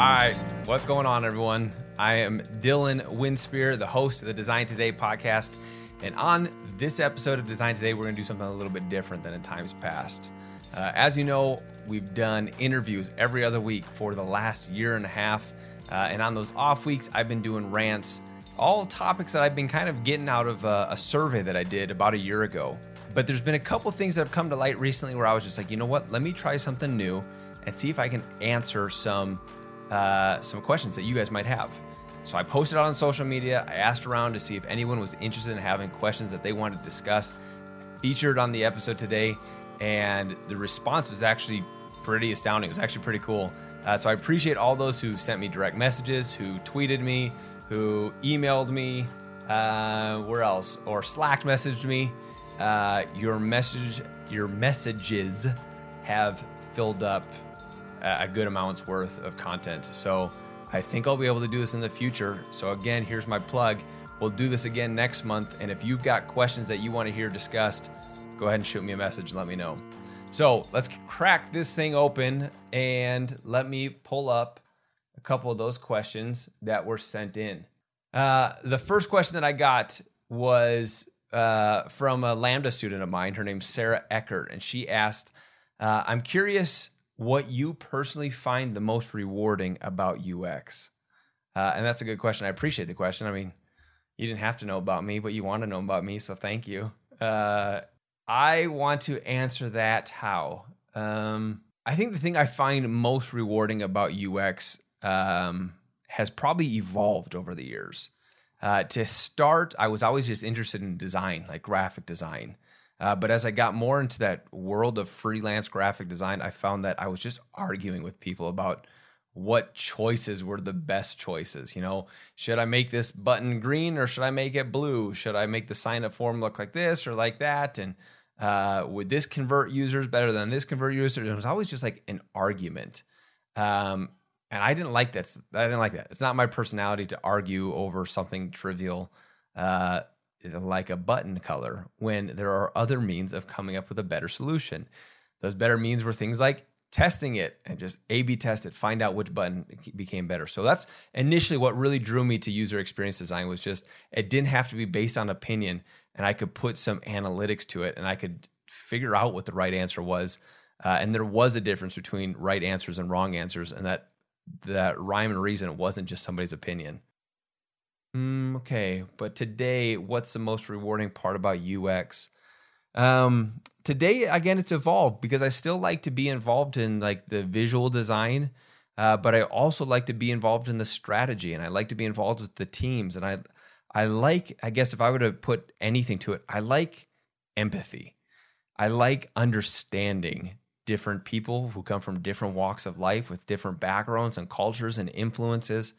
right, what's going on, everyone? I am Dylan Winspear, the host of the Design Today podcast. And on this episode of Design Today, we're going to do something a little bit different than in times past. Uh, as you know, we've done interviews every other week for the last year and a half. Uh, and on those off weeks, I've been doing rants, all topics that I've been kind of getting out of a, a survey that I did about a year ago. But there's been a couple things that have come to light recently where I was just like, you know what? Let me try something new and see if I can answer some uh, some questions that you guys might have. So I posted out on social media. I asked around to see if anyone was interested in having questions that they wanted discussed, featured on the episode today, and the response was actually pretty astounding. It was actually pretty cool. Uh, so I appreciate all those who sent me direct messages, who tweeted me, who emailed me, uh, where else, or Slack messaged me. Uh, your message, your messages have filled up a good amount's worth of content. So I think I'll be able to do this in the future. So again, here's my plug. We'll do this again next month. And if you've got questions that you want to hear discussed, go ahead and shoot me a message and let me know. So let's crack this thing open and let me pull up a couple of those questions that were sent in. Uh, the first question that I got was uh, from a Lambda student of mine. Her name's Sarah Eckert, and she asked, uh, I'm curious what you personally find the most rewarding about UX? Uh, and that's a good question. I appreciate the question. I mean, you didn't have to know about me, but you want to know about me, so thank you. Uh, I want to answer that how. Um, I think the thing I find most rewarding about UX um, has probably evolved over the years. Uh, to start, I was always just interested in design, like graphic design. Uh, but as I got more into that world of freelance graphic design, I found that I was just arguing with people about what choices were the best choices. You know, should I make this button green or should I make it blue? Should I make the sign up form look like this or like that? And uh, would this convert users better than this convert users? It was always just like an argument. Um, and I didn't like that. I didn't like that. It's not my personality to argue over something trivial. Uh, like a button color when there are other means of coming up with a better solution. Those better means were things like testing it and just A B test it, find out which button became better. So that's initially what really drew me to user experience design was just it didn't have to be based on opinion and I could put some analytics to it and I could figure out what the right answer was. Uh, and there was a difference between right answers and wrong answers, and that that rhyme and reason wasn't just somebody's opinion. Mm, okay, but today, what's the most rewarding part about UX? Um, today, again, it's evolved because I still like to be involved in like the visual design, uh, but I also like to be involved in the strategy, and I like to be involved with the teams, and I, I like, I guess, if I were to put anything to it, I like empathy. I like understanding different people who come from different walks of life with different backgrounds and cultures and influences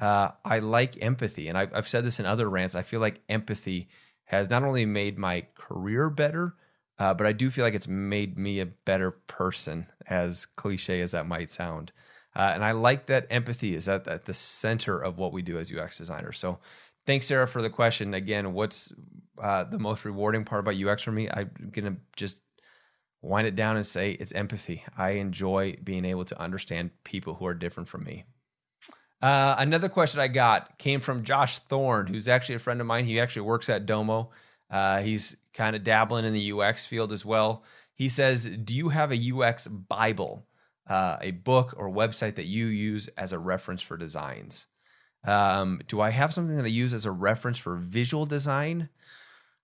uh, I like empathy. And I've, I've said this in other rants. I feel like empathy has not only made my career better, uh, but I do feel like it's made me a better person, as cliche as that might sound. Uh, and I like that empathy is at, at, the center of what we do as UX designers. So thanks, Sarah, for the question. Again, what's uh, the most rewarding part about UX for me? I'm going to just wind it down and say it's empathy. I enjoy being able to understand people who are different from me. Uh, another question I got came from Josh Thorne, who's actually a friend of mine. He actually works at Domo. Uh, he's kind of dabbling in the UX field as well. He says, Do you have a UX Bible, uh, a book or website that you use as a reference for designs? Um, do I have something that I use as a reference for visual design?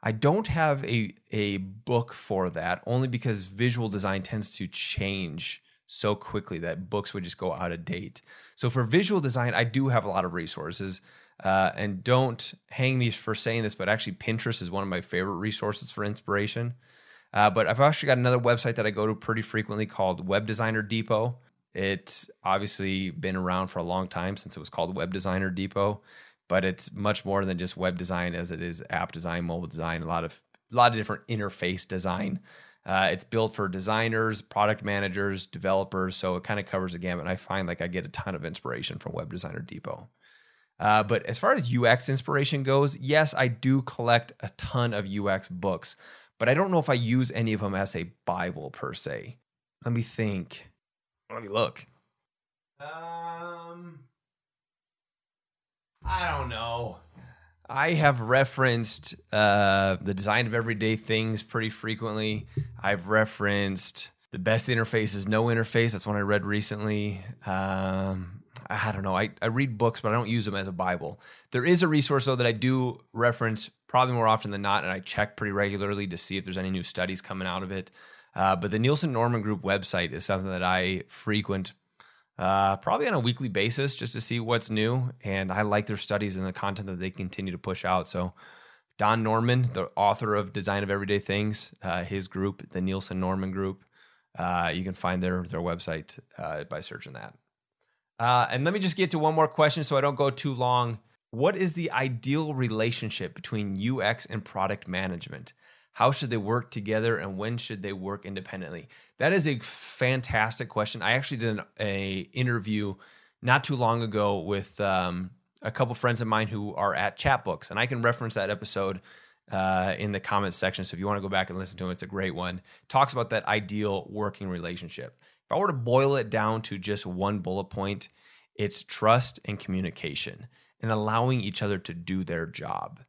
I don't have a, a book for that, only because visual design tends to change so quickly that books would just go out of date. So for visual design, I do have a lot of resources. Uh, and don't hang me for saying this, but actually, Pinterest is one of my favorite resources for inspiration. Uh, but I've actually got another website that I go to pretty frequently called Web Designer Depot. It's obviously been around for a long time since it was called Web Designer Depot, but it's much more than just web design as it is app design, mobile design, a lot of a lot of different interface design. Uh, it's built for designers, product managers, developers, so it kind of covers the gamut. And I find like I get a ton of inspiration from Web Designer Depot. Uh, but as far as UX inspiration goes, yes, I do collect a ton of UX books, but I don't know if I use any of them as a Bible per se. Let me think. Let me look. Um, I don't know. I have referenced uh, the design of everyday things pretty frequently. I've referenced the best interface is no interface. That's one I read recently. Um, I don't know. I, I read books, but I don't use them as a Bible. There is a resource, though, that I do reference probably more often than not, and I check pretty regularly to see if there's any new studies coming out of it. Uh, but the Nielsen Norman Group website is something that I frequent uh, probably on a weekly basis just to see what's new. And I like their studies and the content that they continue to push out. So, Don Norman, the author of Design of Everyday Things, uh, his group, the Nielsen Norman Group, uh, you can find their their website uh, by searching that. Uh, and let me just get to one more question so I don't go too long. What is the ideal relationship between UX and product management? How should they work together and when should they work independently? That is a fantastic question. I actually did an a interview not too long ago with um, a couple friends of mine who are at Chatbooks, and I can reference that episode uh, in the comments section. So if you want to go back and listen to it, it's a great one. Talks about that ideal working relationship. If I were to boil it down to just one bullet point, it's trust and communication and allowing each other to do their job.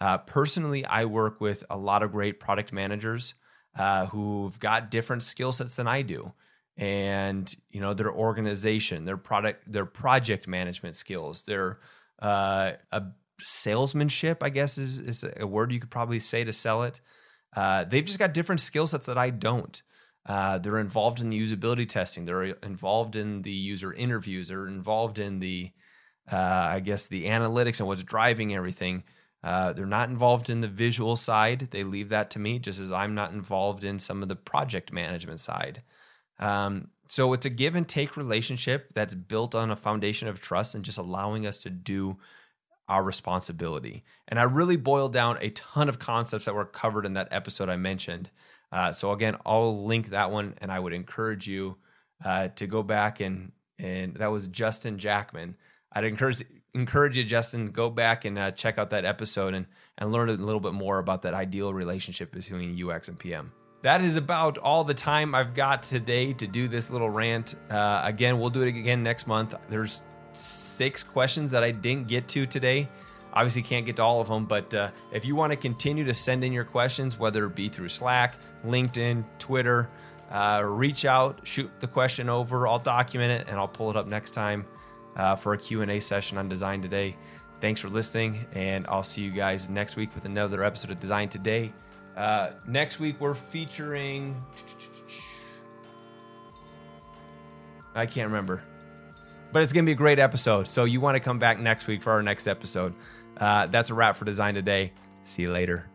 Uh, personally, I work with a lot of great product managers uh, who've got different skill sets than I do, and you know their organization, their product, their project management skills, their uh, a salesmanship, I guess is is a word you could probably say to sell it. Uh, they've just got different skill sets that I don't. Uh, they're involved in the usability testing. They're involved in the user interviews. They're involved in the, uh, I guess, the analytics and what's driving everything. Uh, they're not involved in the visual side. They leave that to me, just as I'm not involved in some of the project management side. Um, so it's a give and take relationship that's built on a foundation of trust and just allowing us to do our responsibility. And I really boiled down a ton of concepts that were covered in that episode I mentioned. Uh, so again, I'll link that one, and I would encourage you uh, to go back and and that was Justin Jackman. I'd encourage encourage you, Justin, go back and uh, check out that episode and and learn a little bit more about that ideal relationship between UX and PM. That is about all the time I've got today to do this little rant. Uh, again, we'll do it again next month. There's six questions that I didn't get to today. Obviously, can't get to all of them, but uh, if you want to continue to send in your questions, whether it be through Slack, LinkedIn, Twitter, uh, reach out, shoot the question over. I'll document it and I'll pull it up next time uh, for a Q&A session on Design Today. Thanks for listening, and I'll see you guys next week with another episode of Design Today. Uh, next week, we're featuring... I can't remember. But it's going to be a great episode. So you want to come back next week for our next episode. Uh, that's a wrap for Design Today. See you later.